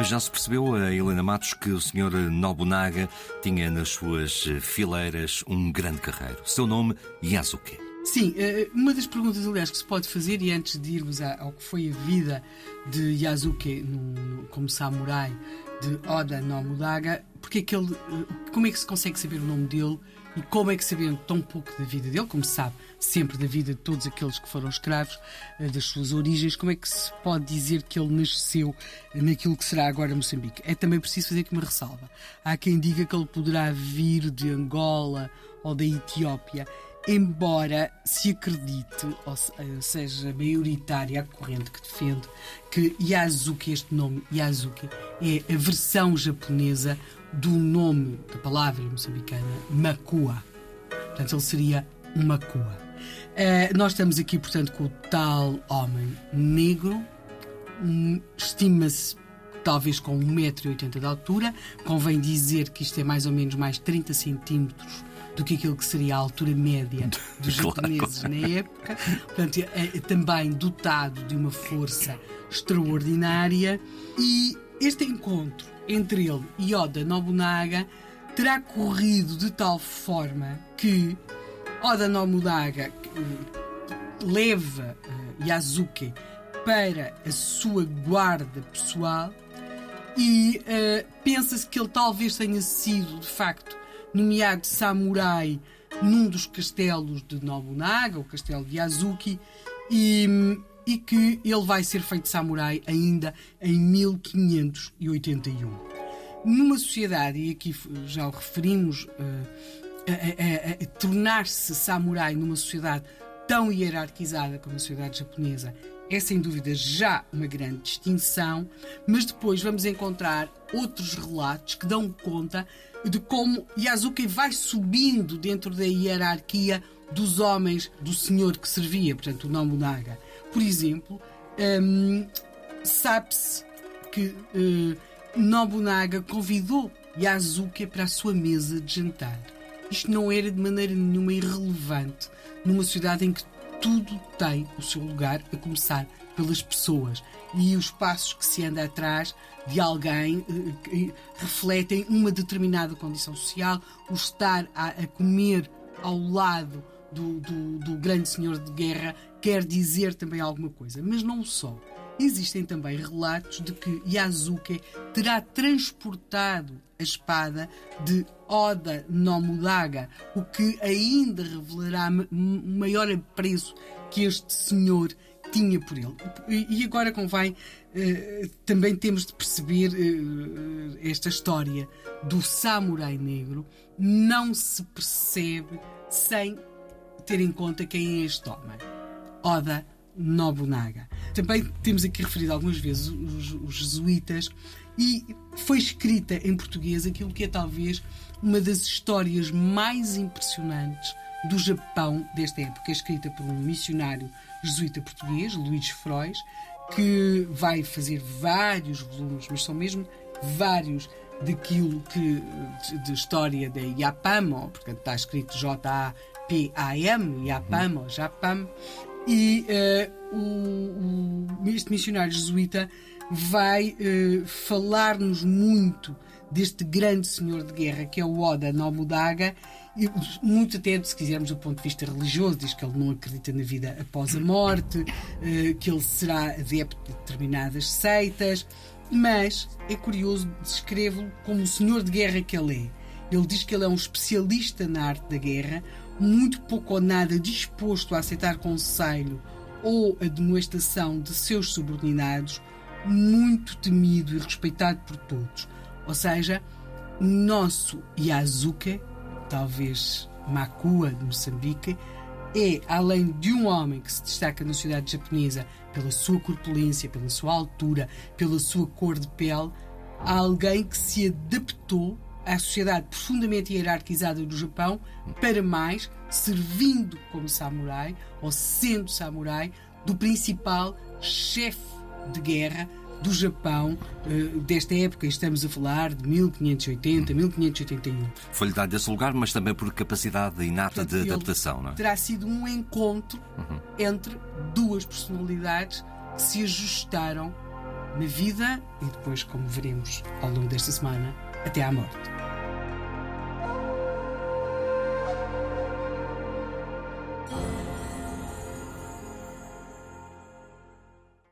Já se percebeu, a Helena Matos, que o Sr. Nobunaga tinha nas suas fileiras um grande guerreiro. Seu nome, Yasuke. Sim, eh, uma das perguntas, aliás, que se pode fazer, e antes de irmos ao que foi a vida de Yasuke no, como samurai de Oda Nobunaga, porque é que ele, eh, como é que se consegue saber o nome dele e como é que sabendo tão pouco da vida dele, como se sabe sempre da vida de todos aqueles que foram escravos, eh, das suas origens, como é que se pode dizer que ele nasceu naquilo que será agora Moçambique? É também preciso fazer aqui uma ressalva. Há quem diga que ele poderá vir de Angola ou da Etiópia embora se acredite, ou seja, maioritária a corrente que defende que Yazuki, este nome Yazuki, é a versão japonesa do nome da palavra moçambicana Makua. Portanto, ele seria Makua. Uh, nós estamos aqui, portanto, com o tal homem negro, um, estima-se talvez com 1,80m de altura. Convém dizer que isto é mais ou menos mais 30 centímetros do que aquilo que seria a altura média dos claro. japoneses na época. Portanto, é, é também dotado de uma força extraordinária. E este encontro entre ele e Oda Nobunaga terá corrido de tal forma que Oda Nobunaga leva uh, Yasuke para a sua guarda pessoal e uh, pensa-se que ele talvez tenha sido, de facto, nomeado samurai num dos castelos de Nobunaga, o castelo de Yazuki, e, e que ele vai ser feito samurai ainda em 1581. Numa sociedade, e aqui já o referimos, uh, a, a, a tornar-se samurai numa sociedade tão hierarquizada como a sociedade japonesa é sem dúvida já uma grande distinção, mas depois vamos encontrar outros relatos que dão conta de como Yasuke vai subindo dentro da hierarquia dos homens do senhor que servia, portanto, o Nobunaga. Por exemplo, um, sabe-se que uh, Nobunaga convidou Yasuke para a sua mesa de jantar. Isto não era de maneira nenhuma irrelevante numa sociedade em que tudo tem o seu lugar, a começar pelas pessoas. E os passos que se anda atrás de alguém eh, refletem uma determinada condição social, o estar a, a comer ao lado do, do, do grande senhor de guerra quer dizer também alguma coisa, mas não só. Existem também relatos de que Yasuke terá transportado a espada de Oda Nobunaga, o que ainda revelará maior apreço que este senhor tinha por ele. E agora convém uh, também temos de perceber uh, esta história do samurai negro não se percebe sem ter em conta quem é este homem. Oda Nobunaga. Também temos aqui referido algumas vezes os, os jesuítas e foi escrita em português aquilo que é talvez uma das histórias mais impressionantes do Japão desta época, escrita por um missionário jesuíta português, Luís Frois, que vai fazer vários volumes, mas são mesmo vários daquilo que de, história da Yapam, portanto está escrito J-A-P-A-M, Yapam ou Japam, e uh, o, este missionário jesuíta vai uh, falar-nos muito deste grande senhor de guerra que é o Oda Nobunaga, muito atento, se quisermos, do ponto de vista religioso, diz que ele não acredita na vida após a morte, uh, que ele será adepto de determinadas seitas, mas é curioso descrevê-lo como o senhor de guerra que ele é. Ele diz que ele é um especialista na arte da guerra, muito pouco ou nada disposto a aceitar conselho ou a demonstração de seus subordinados, muito temido e respeitado por todos. Ou seja, nosso Yazuke, talvez Makua de Moçambique, é, além de um homem que se destaca na sociedade japonesa pela sua corpulência, pela sua altura, pela sua cor de pele, alguém que se adaptou à sociedade profundamente hierarquizada do Japão, para mais, servindo como samurai, ou sendo samurai, do principal chefe de guerra do Japão uh, desta época. Estamos a falar de 1580, 1581. Foi-lhe dado esse lugar, mas também por capacidade inata Portanto, de adaptação, não é? Terá sido um encontro uhum. entre duas personalidades que se ajustaram na vida e depois, como veremos ao longo desta semana, até à morte.